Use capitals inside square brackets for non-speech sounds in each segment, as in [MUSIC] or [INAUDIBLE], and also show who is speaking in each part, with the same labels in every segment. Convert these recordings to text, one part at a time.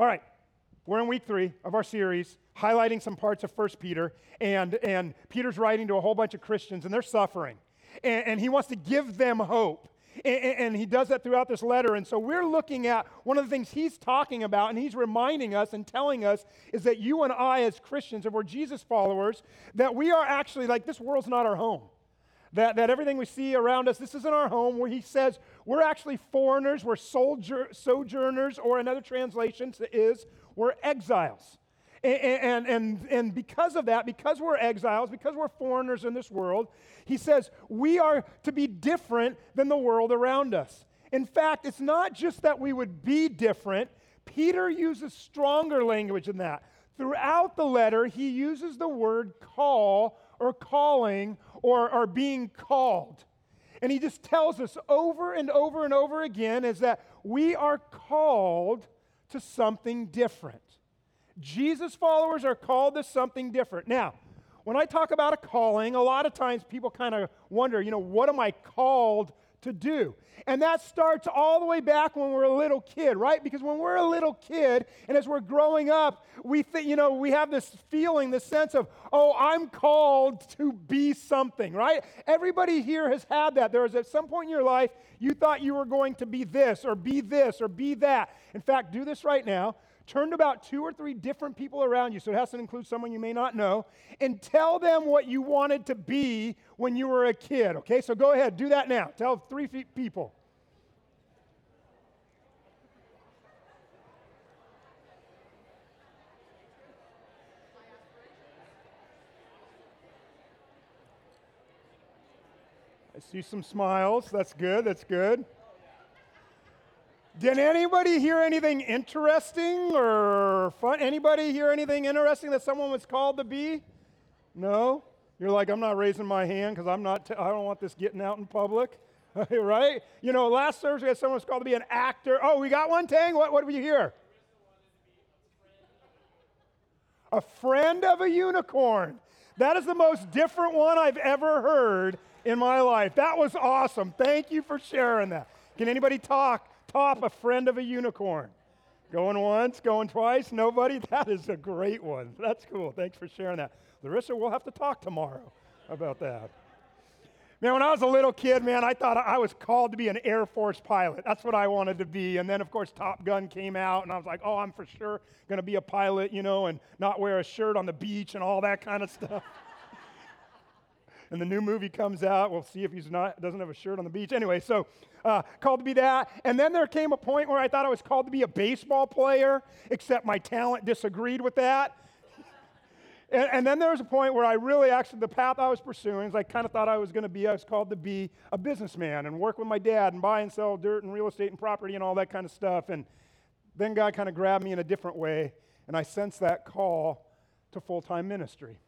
Speaker 1: All right, we're in week three of our series, highlighting some parts of First Peter, and, and Peter's writing to a whole bunch of Christians, and they're suffering. And, and he wants to give them hope. And, and, he does that throughout this letter. And so we're looking at one of the things he's talking about, and he's reminding us and telling us is that you and I, as Christians, if we're Jesus followers, that we are actually like this world's not our home. That, that everything we see around us, this isn't our home, where he says we're actually foreigners, we're soldier, sojourners, or another translation is we're exiles. And, and, and, because of that, because we're exiles, because we're foreigners in this world, he says we are to be different than the world around us. In fact, it's not just that we would be different, Peter uses stronger language than that. Throughout the letter, he uses the word call or calling or, are being called. And he just tells us over and over and over again is that we are called to something different. Jesus followers are called to something different. Now, when I talk about a calling, a lot of times people kind of wonder, you know, what am I called to do? And that starts all the way back when we're a little kid, right? Because when we're a little kid and as we're growing up, we think, you know, we have this feeling, this sense of, oh, I'm called to be something, right? Everybody here has had that. There was at some point in your life, you thought you were going to be this or be this or be that. In fact, do this right now turn to about two or three different people around you, so it has to include someone you may not know, and tell them what you wanted to be when you were a kid. Okay, so go ahead, do that now. Tell three people. I see some smiles. That's good. That's good. Did anybody hear anything interesting or fun? Anybody hear anything interesting that someone was called to be? No? You're like, I'm not raising my hand because I'm not, t- I don't want this getting out in public. [LAUGHS] right? You know, last service Thursday someone was called to be an actor. Oh, we got one, Tang? What, what did we hear? A friend of a unicorn. That is the most different one I've ever heard in my life. That was awesome. Thank you for sharing that. Can anybody talk top a friend of a unicorn. Going once, going twice, nobody? [LAUGHS] That is a great one. That's cool. Thanks for sharing that. Larissa, we'll have to talk tomorrow about that. Man, when I was a little kid, man, I thought I was called to be an Air Force pilot. That's what I wanted to be. And then, of course, Top Gun came out, and I was like, oh, I'm for sure going to be a pilot, you know, and not wear a shirt on the beach and all that kind of stuff. [LAUGHS] and the new movie comes out. We'll see if he's not doesn't have a shirt on the beach. Anyway, so uh, called to be that. And then there came a point where I thought I was called to be a baseball player, except my talent disagreed with that. [LAUGHS] and, and, then there was a point where I really actually the path I was pursuing is I kind of thought I was going to be. I was called to be a businessman and work with my dad and buy and sell dirt and real estate and property and all that kind of stuff. And then God kind of grabbed me in a different way, and I sensed that call to full time ministry.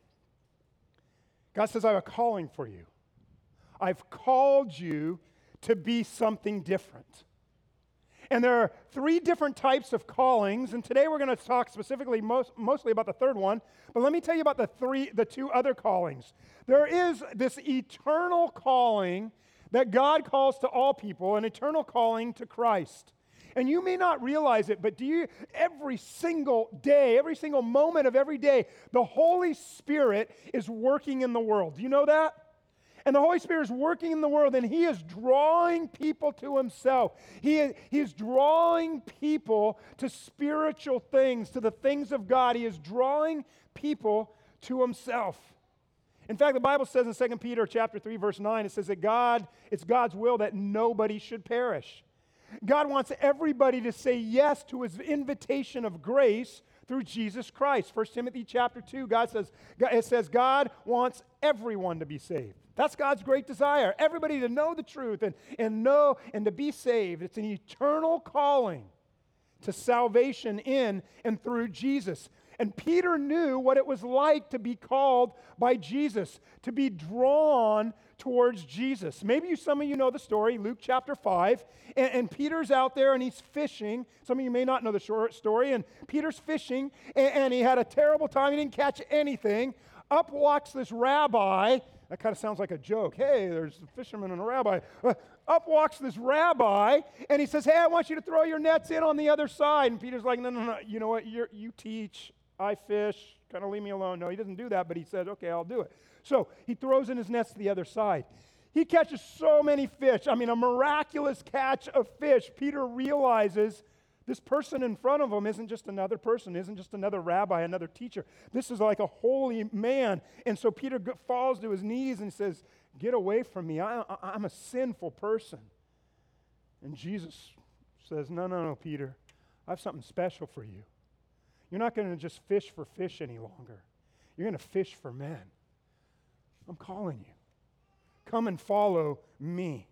Speaker 1: God says, I have a calling for you. I've called you to be something different. And there are three different types of callings, and today we're going to talk specifically most, mostly about the third one. But let me tell you about the three, the two other callings. There is this eternal calling that God calls to all people, an eternal calling to Christ. And you may not realize it, but do you, every single day, every single moment of every day, the Holy Spirit is working in the world. Do you know that? And the Holy Spirit is working in the world, and He is drawing people to Himself. He is, he is drawing people to spiritual things, to the things of God. He is drawing people to Himself. In fact, the Bible says in 2 Peter chapter 3, verse 9, it says that God, it's God's will that nobody should perish. God wants everybody to say yes to his invitation of grace through Jesus Christ. 1 Timothy chapter 2, God says, it says God wants everyone to be saved. That's God's great desire. Everybody to know the truth and, and know and to be saved. It's an eternal calling to salvation in and through Jesus. And Peter knew what it was like to be called by Jesus, to be drawn towards Jesus. Maybe you, some of you know the story, Luke chapter 5. And, and, Peter's out there and he's fishing. Some of you may not know the short story. And Peter's fishing and, and he had a terrible time. He didn't catch anything. Up walks this rabbi That kind of sounds like a joke. Hey, there's a fisherman and a rabbi. Uh, up walks this rabbi, and he says, Hey, I want you to throw your nets in on the other side. And Peter's like, No, no, no. You know what? You're, you teach. I fish. Kind of leave me alone. No, he doesn't do that, but he says, Okay, I'll do it. So he throws in his nets to the other side. He catches so many fish. I mean, a miraculous catch of fish. Peter realizes this person in front of him isn't just another person, isn't just another rabbi, another teacher. This is like a holy man. And so Peter falls to his knees and says, Get away from me. I, am a sinful person. And Jesus says, No, no, no, Peter. I have something special for you. You're not going to just fish for fish any longer, you're going to fish for men. I'm calling you. Come and follow me.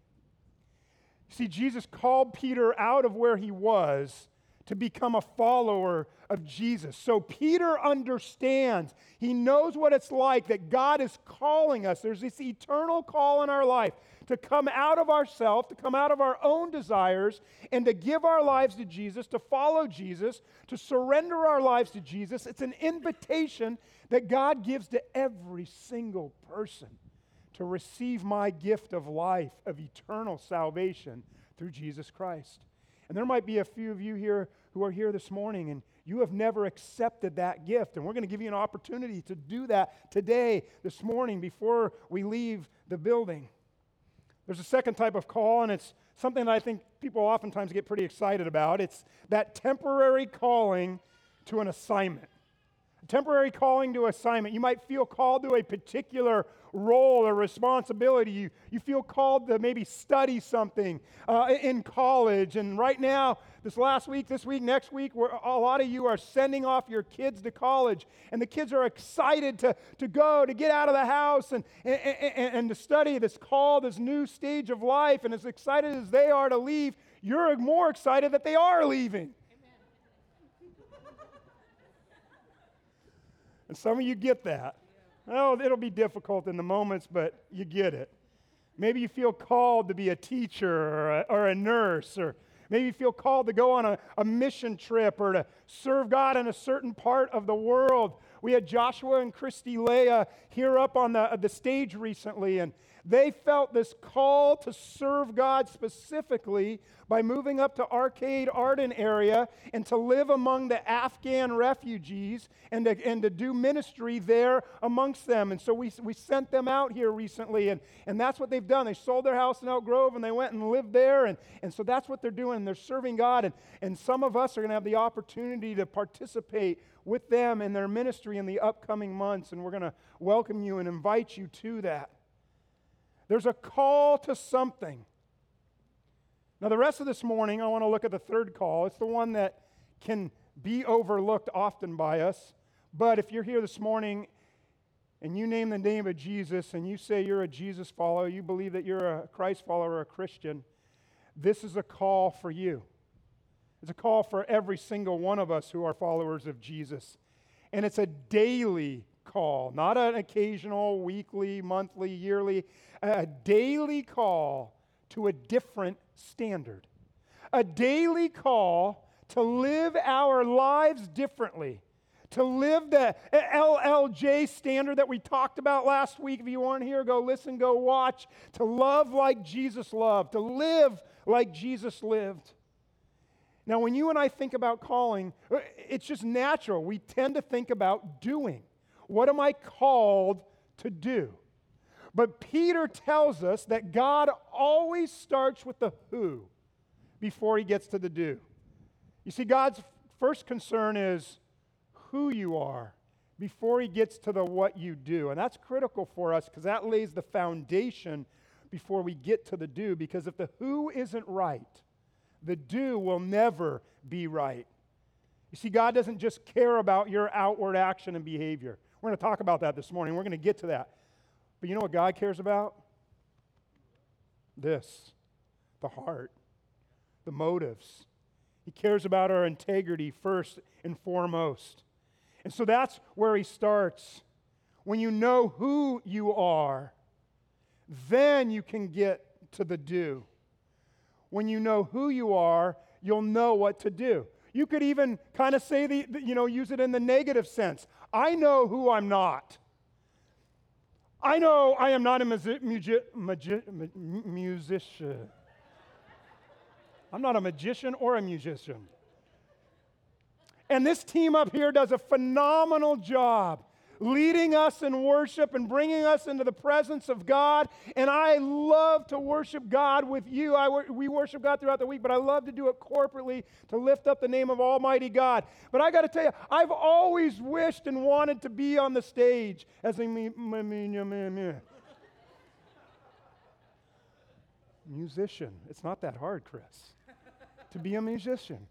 Speaker 1: See, Jesus called Peter out of where he was to become a follower of Jesus. So Peter understands. He knows what it's like that God is calling us. There's this eternal call in our life to come out of ourselves, to come out of our own desires, and to give our lives to Jesus, to follow Jesus, to surrender our lives to Jesus. It's an invitation that God gives to every single person to receive my gift of life, of eternal salvation through Jesus Christ. And there might be a few of you here who are here this morning and you have never accepted that gift. And we're going to give you an opportunity to do that today, this morning, before we leave the building. There's a second type of call, and it's something that I think people oftentimes get pretty excited about. It's that temporary calling to an assignment temporary calling to assignment. You might feel called to a particular role or responsibility. You, you feel called to maybe study something uh, in college. And right now, this last week, this week, next week, where a lot of you are sending off your kids to college. And the kids are excited to, to go, to get out of the house and, and, and, and to study this call, this new stage of life. And as excited as they are to leave, you're more excited that they are leaving. And some of you get that. Oh, it'll be difficult in the moments, but you get it. Maybe you feel called to be a teacher or a, or a nurse, or maybe you feel called to go on a, a mission trip or to serve God in a certain part of the world. We had Joshua and Christy Leah uh, here up on the, uh, the stage recently, and they felt this call to serve God specifically by moving up to Arcade Arden area and to live among the Afghan refugees and to, and to do ministry there amongst them. And so we, we sent them out here recently, and, and that's what they've done. They sold their house in Elk Grove and they went and lived there. And, and so that's what they're doing. They're serving God. And, and some of us are going to have the opportunity to participate with them in their ministry in the upcoming months. And we're going to welcome you and invite you to that. There's a call to something. Now, the rest of this morning, I want to look at the third call. It's the one that can be overlooked often by us. But if you're here this morning and you name the name of Jesus and you say you're a Jesus follower, you believe that you're a Christ follower, a Christian, this is a call for you. It's a call for every single one of us who are followers of Jesus. And it's a daily call, not an occasional, weekly, monthly, yearly, a daily call to a different standard. A daily call to live our lives differently, to live the LLJ standard that we talked about last week. If you weren't here, go listen, go watch. To love like Jesus loved, to live like Jesus lived. Now, when you and I think about calling, it's just natural. We tend to think about doing. What am I called to do? But Peter tells us that God always starts with the who before he gets to the do. You see, God's first concern is who you are before he gets to the what you do. And that's critical for us because that lays the foundation before we get to the do. Because if the who isn't right, the do will never be right. You see, God doesn't just care about your outward action and behavior. We're going to talk about that this morning. We're going to get to that. But you know what God cares about? This the heart, the motives. He cares about our integrity first and foremost. And so that's where he starts. When you know who you are, then you can get to the do. When you know who you are, you'll know what to do. You could even kind of say the, you know, use it in the negative sense. I know who I'm not. I know I am not a music, music, musician. I'm not a magician or a musician. And this team up here does a phenomenal job leading us in worship and bringing us into the presence of God. And I love to worship God with you. I, we worship God throughout the week, but I love to do it corporately to lift up the name of Almighty God. But I got to tell you, I've always wished and wanted to be on the stage as a musician. It's not that hard, Chris, to be a musician.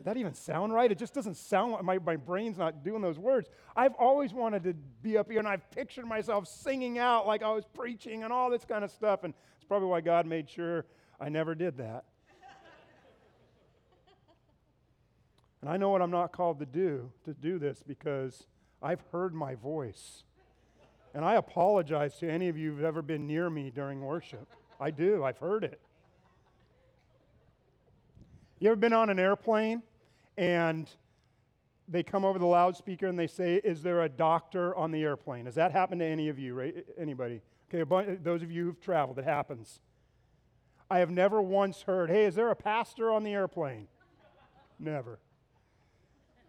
Speaker 1: Did that even sound right? It just doesn't sound like my, my brain's not doing those words. I've always wanted to be up here and I've pictured myself singing out like I was preaching and all this kind of stuff. And it's probably why God made sure I never did that. and I know what I'm not called to do, to do this, because I've heard my voice. And I apologize to any of you who've ever been near me during worship. I do, I've heard it. You ever been on an airplane and they come over the loudspeaker and they say, Is there a doctor on the airplane? Has that happened to any of you, right? Anybody? Okay, bunch, those of you who've traveled, it happens. I have never once heard, Hey, is there a pastor on the airplane? never.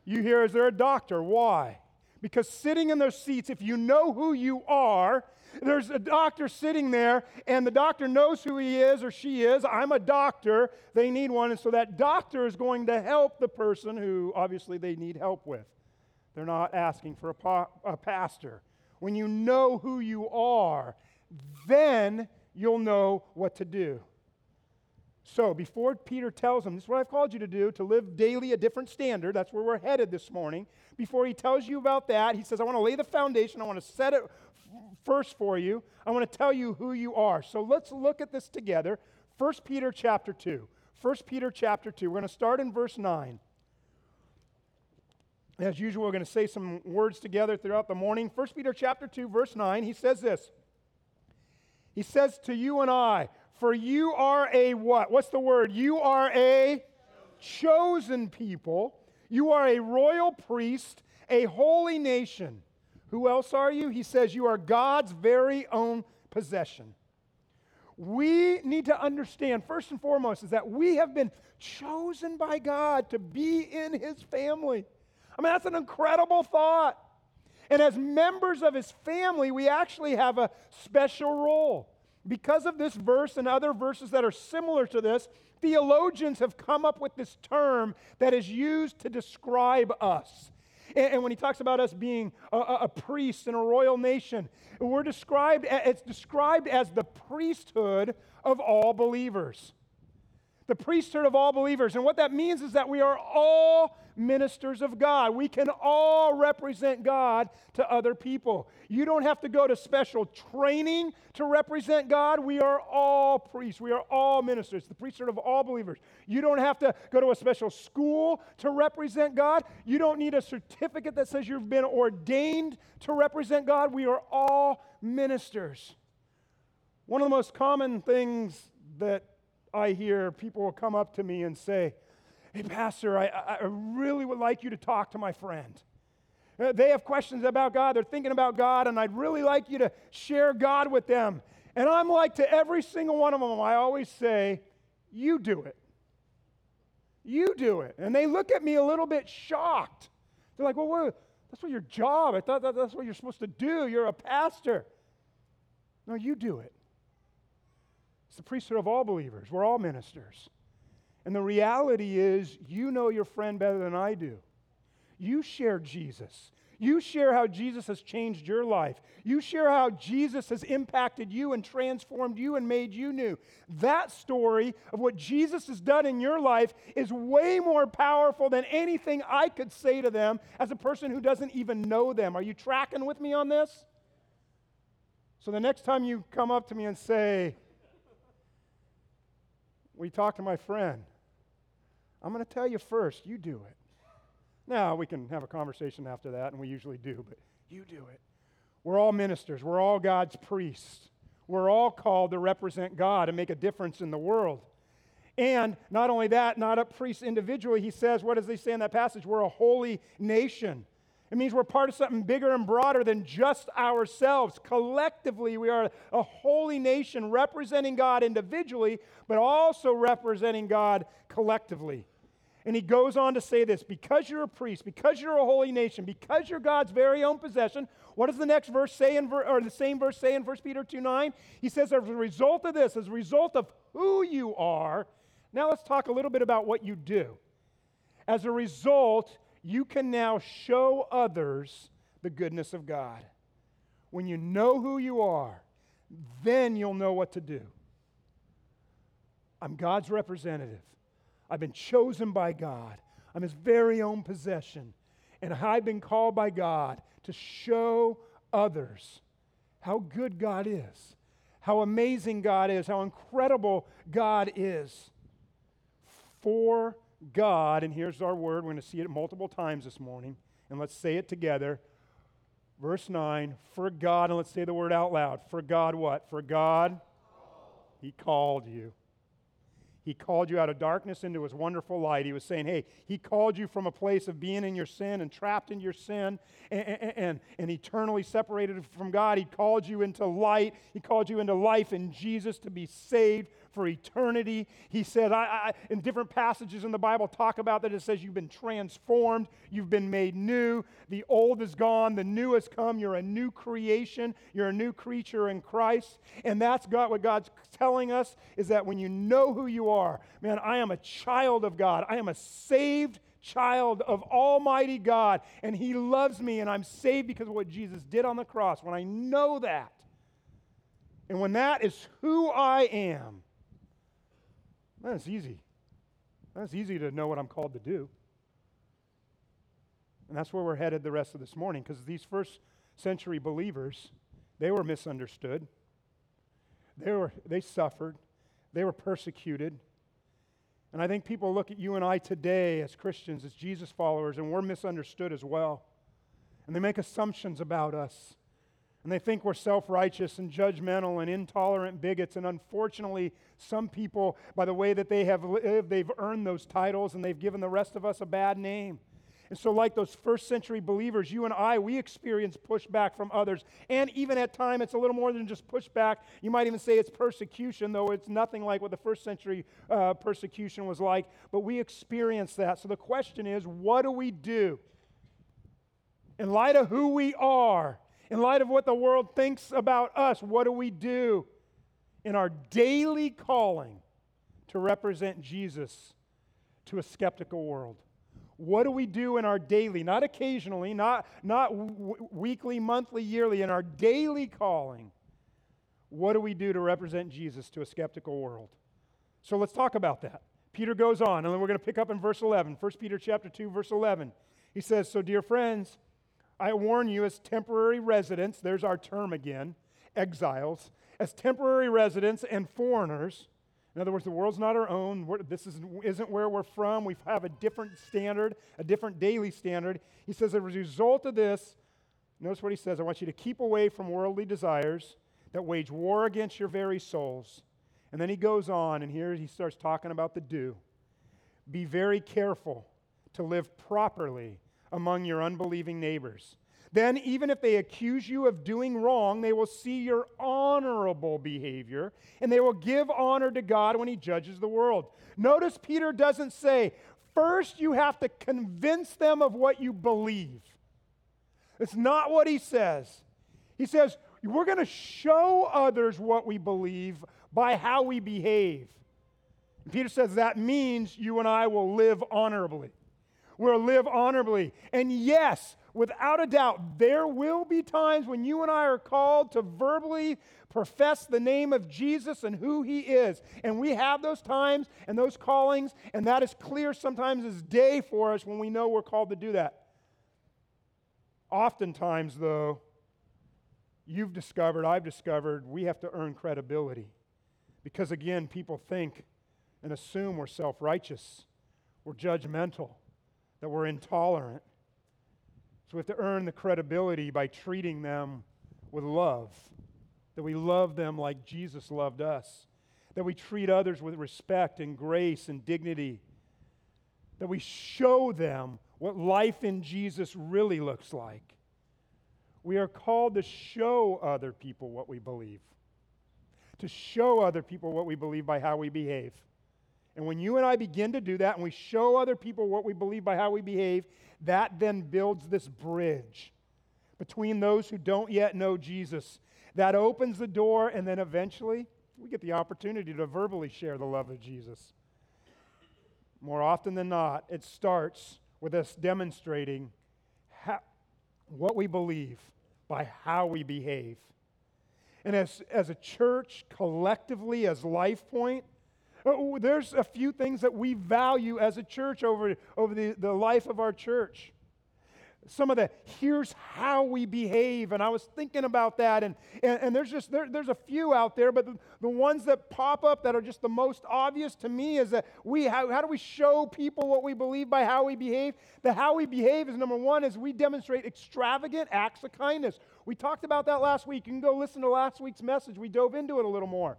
Speaker 1: You hear, Is there a doctor? Why? Because sitting in those seats, if you know who you are, there's a doctor sitting there, and the doctor knows who he is or she is. I'm a doctor. They need one. And so that doctor is going to help the person who obviously they need help with. They're not asking for a, a pastor. When you know who you are, then you'll know what to do. So, before Peter tells them, this is what I've called you to do, to live daily a different standard, that's where we're headed this morning. Before he tells you about that, he says, I want to lay the foundation, I want to set it first for you. I want to tell you who you are. So let's look at this together. 1 Peter chapter 2. 1 Peter chapter 2. We're going to start in verse 9. As usual, we're going to say some words together throughout the morning. 1 Peter chapter 2, verse 9, he says this. He says to you and I, for you are a what? What's the word? You are a chosen people. You are a royal priest, a holy nation who else are you? He says, You are God's very own possession. We need to understand, first and foremost, is that we have been chosen by God to be in His family. I mean, that's an incredible thought. And as members of His family, we actually have a special role. Because of this verse and other verses that are similar to this, theologians have come up with this term that is used to describe us. And, and when he talks about us being a, a, priest and a royal nation, we're described, it's described as the priesthood of all believers. The priesthood of all believers. And what that means is that we are all ministers of God. We can all represent God to other people. You don't have to go to special training to represent God. We are all priests. We are all ministers, the priesthood of all believers. You don't have to go to a special school to represent God. You don't need a certificate that says you've been ordained to represent God. We are all ministers. One of the most common things that I hear people will come up to me and say, Hey, Pastor, I, I really would like you to talk to my friend. Uh, they have questions about God. They're thinking about God, and I'd really like you to share God with them. And I'm like to every single one of them, I always say, You do it. You do it. And they look at me a little bit shocked. They're like, Well, what, that's what your job. I thought that that's what you're supposed to do. You're a pastor. No, you do it. It's the priesthood of all believers. We're all ministers. And the reality is, you know your friend better than I do. You share Jesus. You share how Jesus has changed your life. You share how Jesus has impacted you and transformed you and made you new. That story of what Jesus has done in your life is way more powerful than anything I could say to them as a person who doesn't even know them. Are you tracking with me on this? So the next time you come up to me and say, We talked to my friend, I'm going to tell you first, you do it. Now, we can have a conversation after that, and we usually do, but you do it. We're all ministers, we're all God's priests. We're all called to represent God and make a difference in the world. And not only that, not a priest individually, he says, what does he say in that passage? We're a holy nation. It means we're part of something bigger and broader than just ourselves. Collectively, we are a holy nation representing God individually, but also representing God collectively. And he goes on to say this because you're a priest, because you're a holy nation, because you're God's very own possession. What does the next verse say, in ver- or the same verse say in 1 Peter 2 9? He says, as a result of this, as a result of who you are, now let's talk a little bit about what you do. As a result, you can now show others the goodness of God. When you know who you are, then you'll know what to do. I'm God's representative. I've been chosen by God. I'm his very own possession. And I've been called by God to show others how good God is, how amazing God is, how incredible God is. For God, and here's our word, we're going to see it multiple times this morning, and let's say it together. Verse 9, for God, and let's say the word out loud. For God, what? For God, He called you. He called you out of darkness into his wonderful light. He was saying, Hey, he called you from a place of being in your sin and trapped in your sin and, and, and, and, eternally separated from God. He called you into light. He called you into life in Jesus to be saved for eternity. He said, I, I, in different passages in the Bible, talk about that. It says you've been transformed, you've been made new. The old is gone, the new has come. You're a new creation, you're a new creature in Christ. And that's God, what God's telling us is that when you know who you are, man, I am a child of God, I am a saved child of Almighty God, and He loves me, and I'm saved because of what Jesus did on the cross. When I know that, and when that is who I am, that's easy. That's easy to know what I'm called to do. And that's where we're headed the rest of this morning because these first century believers, they were misunderstood. They, were, they suffered. They were persecuted. And I think people look at you and I today as Christians, as Jesus followers, and we're misunderstood as well. And they make assumptions about us. And they think we're self righteous and judgmental and intolerant bigots. And unfortunately, some people, by the way that they have lived, they've earned those titles and they've given the rest of us a bad name. And so, like those first century believers, you and I, we experience pushback from others. And even at times, it's a little more than just pushback. You might even say it's persecution, though it's nothing like what the first century uh, persecution was like. But we experience that. So the question is what do we do? In light of who we are, in light of what the world thinks about us, what do we do in our daily calling to represent Jesus to a skeptical world? What do we do in our daily, not occasionally, not, not w- weekly, monthly, yearly, in our daily calling? What do we do to represent Jesus to a skeptical world? So let's talk about that. Peter goes on, and then we're going to pick up in verse 11. 1 Peter chapter 2, verse 11. He says, So, dear friends, I warn you, as temporary residents, there's our term again, exiles, as temporary residents and foreigners. In other words, the world's not our own. We're, this is, isn't where we're from. We have a different standard, a different daily standard. He says, as a result of this, notice what he says I want you to keep away from worldly desires that wage war against your very souls. And then he goes on, and here he starts talking about the do. Be very careful to live properly among your unbelieving neighbors. Then, even if they accuse you of doing wrong, they will see your honorable behavior and they will give honor to God when He judges the world. Notice Peter doesn't say, first you have to convince them of what you believe. It's not what he says. He says, we're going to show others what we believe by how we behave. And Peter says that means you and I will live honorably will live honorably. And yes, without a doubt, there will be times when you and I are called to verbally profess the name of Jesus and who he is. And we have those times and those callings, and that is clear sometimes as day for us when we know we're called to do that. Oftentimes, though, you've discovered, I've discovered, we have to earn credibility. Because again, people think and assume we're self righteous, we're judgmental, that we're intolerant. So we have to earn the credibility by treating them with love, that we love them like Jesus loved us, that we treat others with respect and grace and dignity, that we show them what life in Jesus really looks like. We are called to show other people what we believe, to show other people what we believe by how we behave. And when you and I begin to do that and we show other people what we believe by how we behave, that then builds this bridge between those who don't yet know Jesus. That opens the door, and then eventually we get the opportunity to verbally share the love of Jesus. More often than not, it starts with us demonstrating how, what we believe by how we behave. And as, as a church, collectively, as Life Point, uh, Uh, there's a few things that we value as a church over, over the, the life of our church. Some of the here's how we behave and i was thinking about that and, and, and there's just there, there's a few out there but the, the ones that pop up that are just the most obvious to me is that we how, how do we show people what we believe by how we behave? The how we behave is number one is we demonstrate extravagant acts of kindness. We talked about that last week. You can go listen to last week's message. We dove into it a little more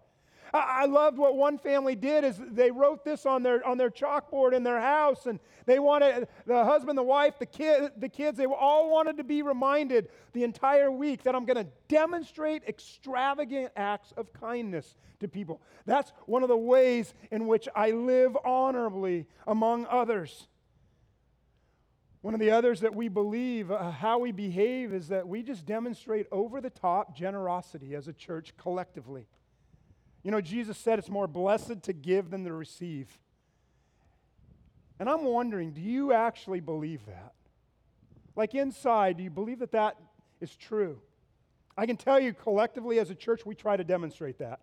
Speaker 1: I, loved what one family did is they wrote this on their, on their chalkboard in their house, and they wanted the husband, the wife, the, kid, the kids, they all wanted to be reminded the entire week that I'm going to demonstrate extravagant acts of kindness to people. That's one of the ways in which I live honorably among others. One of the others that we believe, uh, how we behave, is that we just demonstrate over the top generosity as a church collectively. You know, Jesus said it's more blessed to give than to receive. And I'm wondering, do you actually believe that? Like inside, do you believe that that is true? I can tell you collectively as a church, we try to demonstrate that.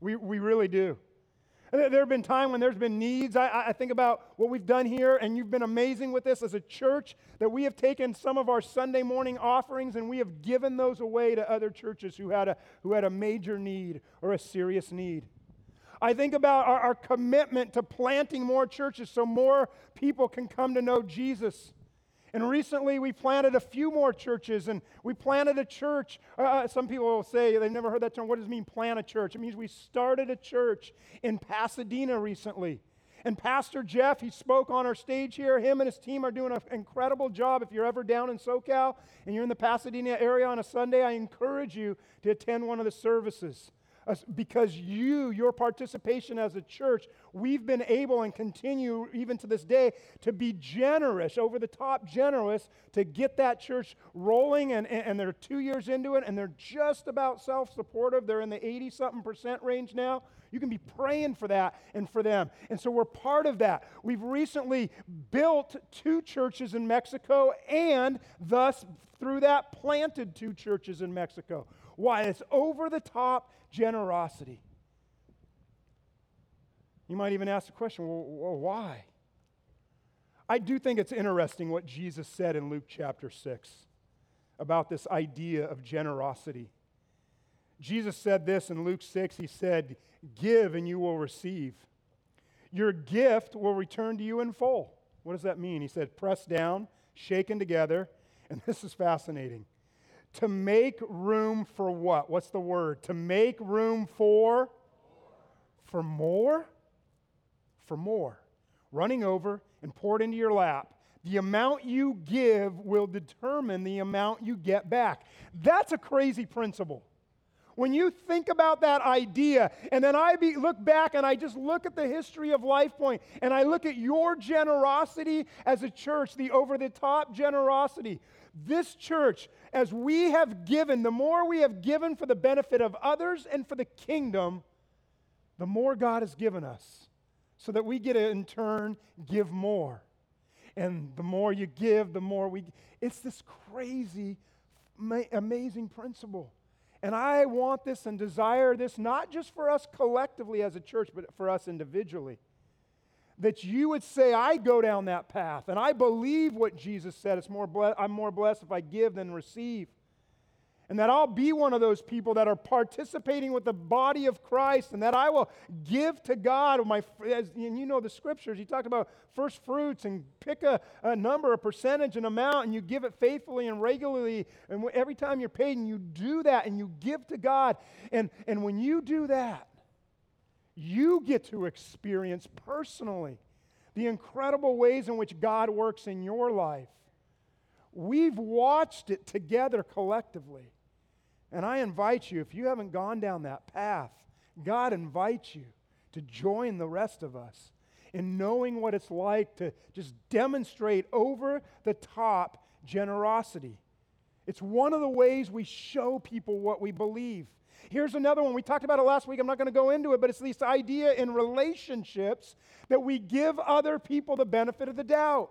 Speaker 1: We, we really do. There have been times when there's been needs. I, I, think about what we've done here, and you've been amazing with this as a church that we have taken some of our Sunday morning offerings and we have given those away to other churches who had a, who had a major need or a serious need. I think about our, our commitment to planting more churches so more people can come to know Jesus. And recently we planted a few more churches, and we planted a church. Uh, uh, some people will say they've never heard that term. What does it mean, plant a church? It means we started a church in Pasadena recently. And Pastor Jeff, he spoke on our stage here. Him and his team are doing an incredible job. If you're ever down in SoCal and you're in the Pasadena area on a Sunday, I encourage you to attend one of the services because you, your participation as a church, we've been able and continue even to this day to be generous, over the top generous, to get that church rolling. And, and they're two years into it and they're just about self supportive. They're in the 80 something percent range now. You can be praying for that and for them. And so we're part of that. We've recently built two churches in Mexico and thus through that planted two churches in Mexico. Why? It's over the top generosity. You might even ask the question well, why? I do think it's interesting what Jesus said in Luke chapter 6 about this idea of generosity. Jesus said this in Luke 6. He said, Give and you will receive. Your gift will return to you in full. What does that mean? He said, Pressed down, shaken together. [LAUGHS] And this is fascinating to make room for what? What's the word? To make room for? For more? For more. Running over and poured into your lap. The amount you give will determine the amount you get back. That's a crazy principle. When you think about that idea, and then I be, look back and I just look at the history of LifePoint, and I look at your generosity as a church, the over the top generosity. This church, as we have given, the more we have given for the benefit of others and for the kingdom, the more God has given us, so that we get to, in turn, give more. And the more you give, the more we. It's this crazy, amazing principle. And I want this and desire this not just for us collectively as a church, but for us individually that you would say, I go down that path and I believe what Jesus said. It's more ble- I'm more blessed if I give than receive. And that I'll be one of those people that are participating with the body of Christ and that I will give to God. My, as, and you know the scriptures, he talked about first fruits and pick a, a number, a percentage, an amount, and you give it faithfully and regularly. And every time you're paid, and you do that and you give to God. And, and when you do that, you get to experience personally the incredible ways in which God works in your life. We've watched it together collectively. And I invite you, if you haven't gone down that path, God invites you to join the rest of us in knowing what it's like to just demonstrate over the top generosity. It's one of the ways we show people what we believe. Here's another one. We talked about it last week. I'm not going to go into it, but it's this idea in relationships that we give other people the benefit of the doubt.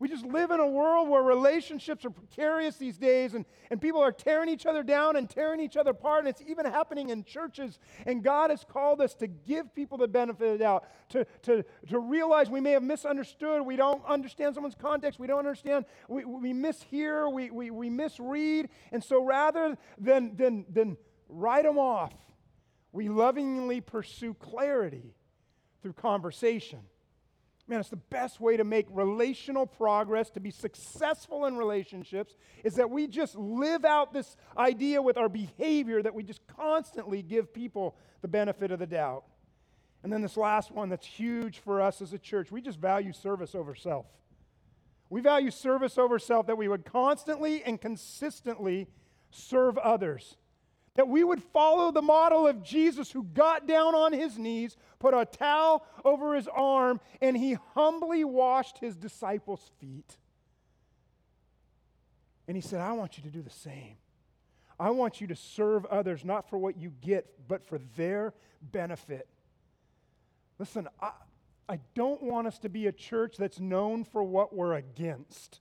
Speaker 1: We just live in a world where relationships are precarious these days and, and people are tearing each other down and tearing each other apart. And it's even happening in churches. And God has called us to give people the benefit of the doubt, to, to, to realize we may have misunderstood. We don't understand someone's context. We don't understand. We, we mishear. We, we, we misread. And so rather than, than, than write them off, we lovingly pursue clarity through conversation. Man, it's the best way to make relational progress, to be successful in relationships, is that we just live out this idea with our behavior that we just constantly give people the benefit of the doubt. And then this last one that's huge for us as a church we just value service over self. We value service over self, that we would constantly and consistently serve others. That we would follow the model of Jesus who got down on his knees, put a towel over his arm, and he humbly washed his disciples' feet. And he said, I want you to do the same. I want you to serve others, not for what you get, but for their benefit. Listen, I, I don't want us to be a church that's known for what we're against.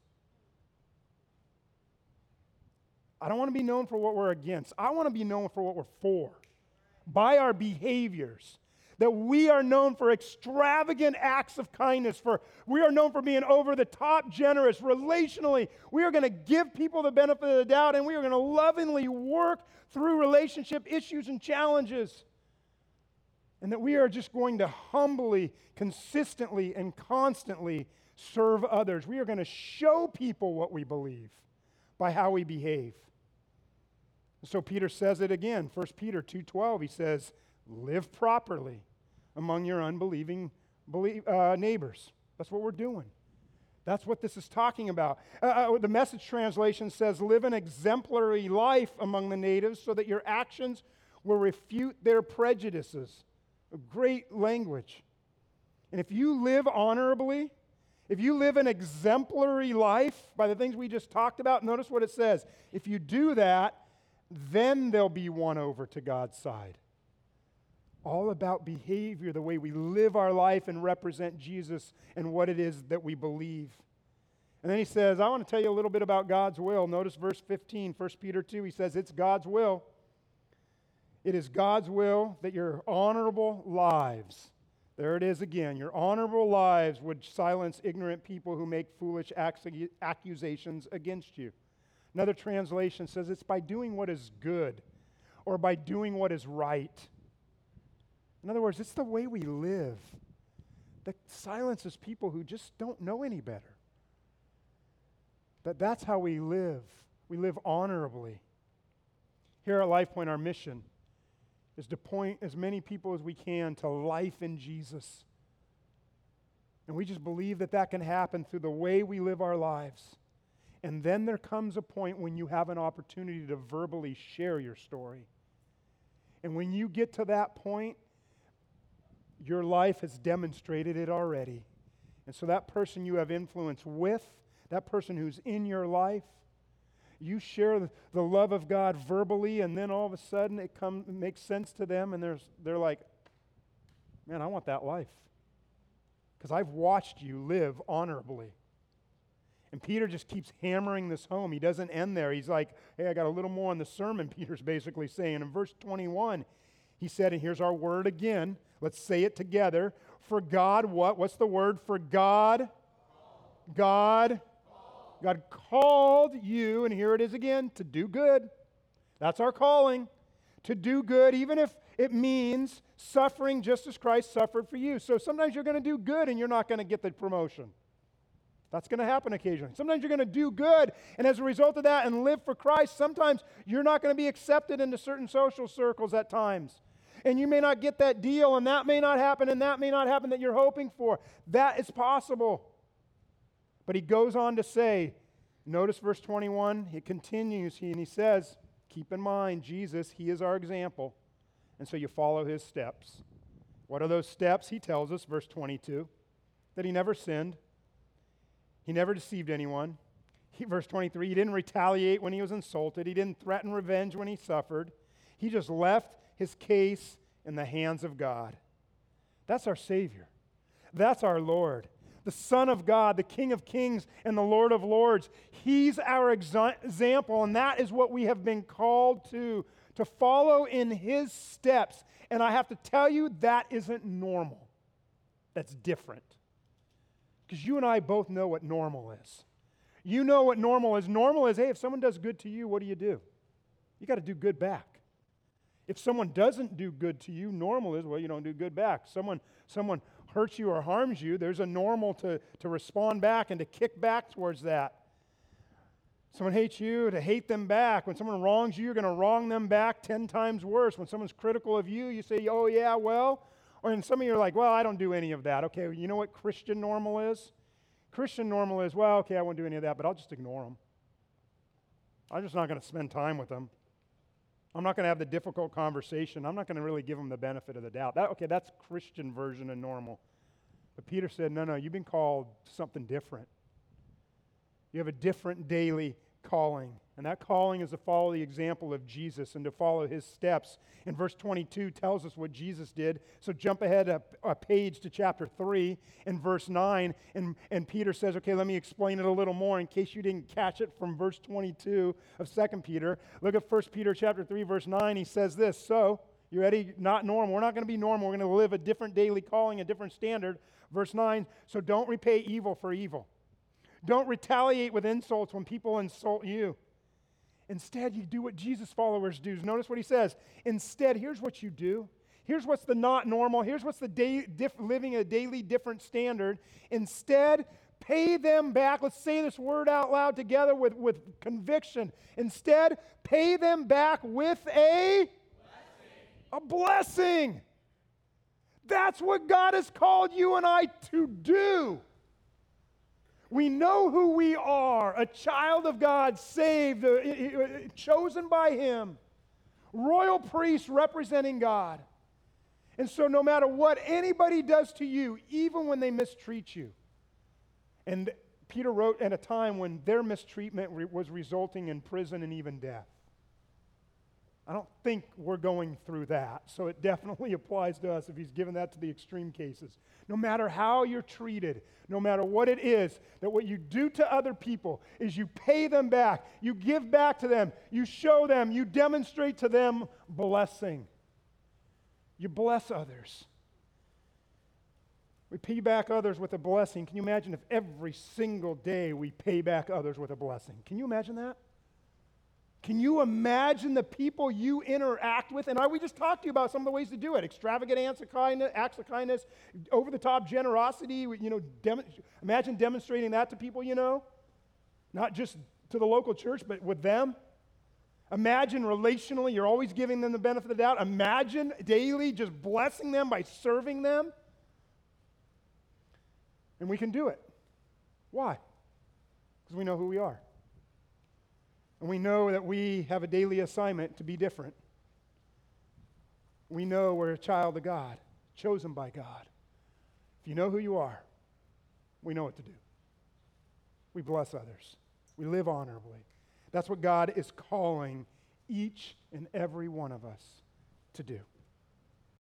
Speaker 1: I don't want to be known for what we're against. I want to be known for what we're for by our behaviors. That we are known for extravagant acts of kindness, for we are known for being over the top generous relationally. We are going to give people the benefit of the doubt and we are going to lovingly work through relationship issues and challenges. And that we are just going to humbly, consistently, and constantly serve others. We are going to show people what we believe by how we behave. So Peter says it again. 1 Peter 2:12 he says, "Live properly among your unbelieving believe, uh, neighbors." That's what we're doing. That's what this is talking about. Uh, uh, the message translation says, Live an exemplary life among the natives so that your actions will refute their prejudices. Great language. And if you live honorably, if you live an exemplary life by the things we just talked about, notice what it says. If you do that, then they'll be won over to God's side. All about behavior, the way we live our life and represent Jesus and what it is that we believe. And then he says, I want to tell you a little bit about God's will. Notice verse 15, 1 Peter 2. He says, It's God's will. It is God's will that your honorable lives, there it is again, your honorable lives would silence ignorant people who make foolish accusations against you. Another translation says it's by doing what is good or by doing what is right. In other words, it's the way we live that silences people who just don't know any better. That that's how we live. We live honorably. Here at LifePoint, our mission is to point as many people as we can to life in Jesus. And we just believe that that can happen through the way we live our lives. And then there comes a point when you have an opportunity to verbally share your story. And when you get to that point, your life has demonstrated it already. And so that person you have influence with, that person who's in your life, you share the love of God verbally, and then all of a sudden it, come, makes sense to them, and they're like, man, I want that life. Because I've watched you live honorably. And Peter just keeps hammering this home. He doesn't end there. He's like, hey, I got a little more on the sermon, [LAUGHS] Peter's basically saying. In verse 21, he said, and here's our word again. Let's say it together. For God, what? What's the word? For God, God, God called you, and here it is again, to do good. That's our calling. To do good, even if it means suffering just as Christ suffered for you. So sometimes you're going to do good and you're not going to get the promotion. That's going to happen occasionally. Sometimes you're going to do good, and as a result of that, and live for Christ, sometimes you're not going to be accepted into certain social circles at times. and you may not get that deal, and that may not happen, and that may not happen that you're hoping for. That is possible. But he goes on to say, notice verse 21, it continues, and he says, Keep in mind, Jesus, he is our example. And so you follow his steps. What are those steps? He tells us, verse 22, that he never sinned, he never deceived anyone. He, verse 23, he didn't retaliate when he was insulted, he didn't threaten revenge when he suffered. He just left his case in the hands of God. That's our Savior. That's our Lord. The Son of God, the King of Kings, and the Lord of Lords. He's our example, and that is what we have been called to, to follow in His steps. And I have to tell you, that isn't normal. That's different. Because you and I both know what normal is. You know what normal is. Normal is hey, if someone does good to you, what do you do? You got to do good back. If someone doesn't do good to you, normal is, well, you don't do good back. Someone, someone hurts you or harms you, there's a normal to, to respond back and to kick back towards that. Someone hates you, to hate them back. When someone wrongs you, you're going to wrong them back 10 times worse. When someone's critical of you, you say, oh, yeah, well. Or and some of you are like, well, I don't do any of that. Okay, you know what Christian normal is? Christian normal is, well, okay, I won't do any of that, but I'll just ignore them. I'm just not going to spend time with them. I'm not going to have the difficult conversation. I'm not going to really give them the benefit of the doubt. That, okay, that's Christian version of normal. But Peter said, no, no, you've been called something different. You have a different daily calling. And that calling is to follow the example of Jesus and to follow his steps. And verse 22 tells us what Jesus did. So jump ahead a, a, page to chapter 3 in verse 9. And, and Peter says, okay, let me explain it a little more in case you didn't catch it from verse 22 of 2 Peter. Look at 1 Peter chapter 3, verse 9. He says this So, you ready? Not normal. We're not going to be normal. We're going to live a different daily calling, a different standard. Verse 9. So don't repay evil for evil. Don't retaliate with insults when people insult you. Instead, you do what Jesus followers do. Notice what he says. Instead, here's what you do. Here's what's the not normal. Here's what's the day, diff, living a daily different standard. Instead, pay them back. Let's say this word out loud together with, with conviction. Instead, pay them back with a blessing. a blessing. That's what God has called you and I to do. We know who we are a child of God, saved, uh, chosen by Him, royal priest representing God. And so, no matter what anybody does to you, even when they mistreat you, and Peter wrote at a time when their mistreatment re- was resulting in prison and even death. I don't think we're going through that. So it definitely [LAUGHS] applies to us if he's given that to the extreme cases. No matter how you're treated, no matter what it is, that what you do to other people is you pay them back, you give back to them, you show them, you demonstrate to them blessing. You bless others. We pay back others with a blessing. Can you imagine if every single day we pay back others with a blessing? Can you imagine that? Can you imagine the people you interact with? And I, we just talked to you about some of the ways to do it extravagant acts of kindness, acts of kindness over the top generosity. You know, dem- imagine demonstrating that to people you know, not just to the local church, but with them. Imagine relationally, you're always giving them the benefit of the doubt. Imagine daily just blessing them by serving them. And we can do it. Why? Because we know who we are. And we know that we have a daily assignment to be different. We know we're a child of God, chosen by God. If you know who you are, we know what to do. We bless others, we live honorably. That's what God is calling each and every one of us to do.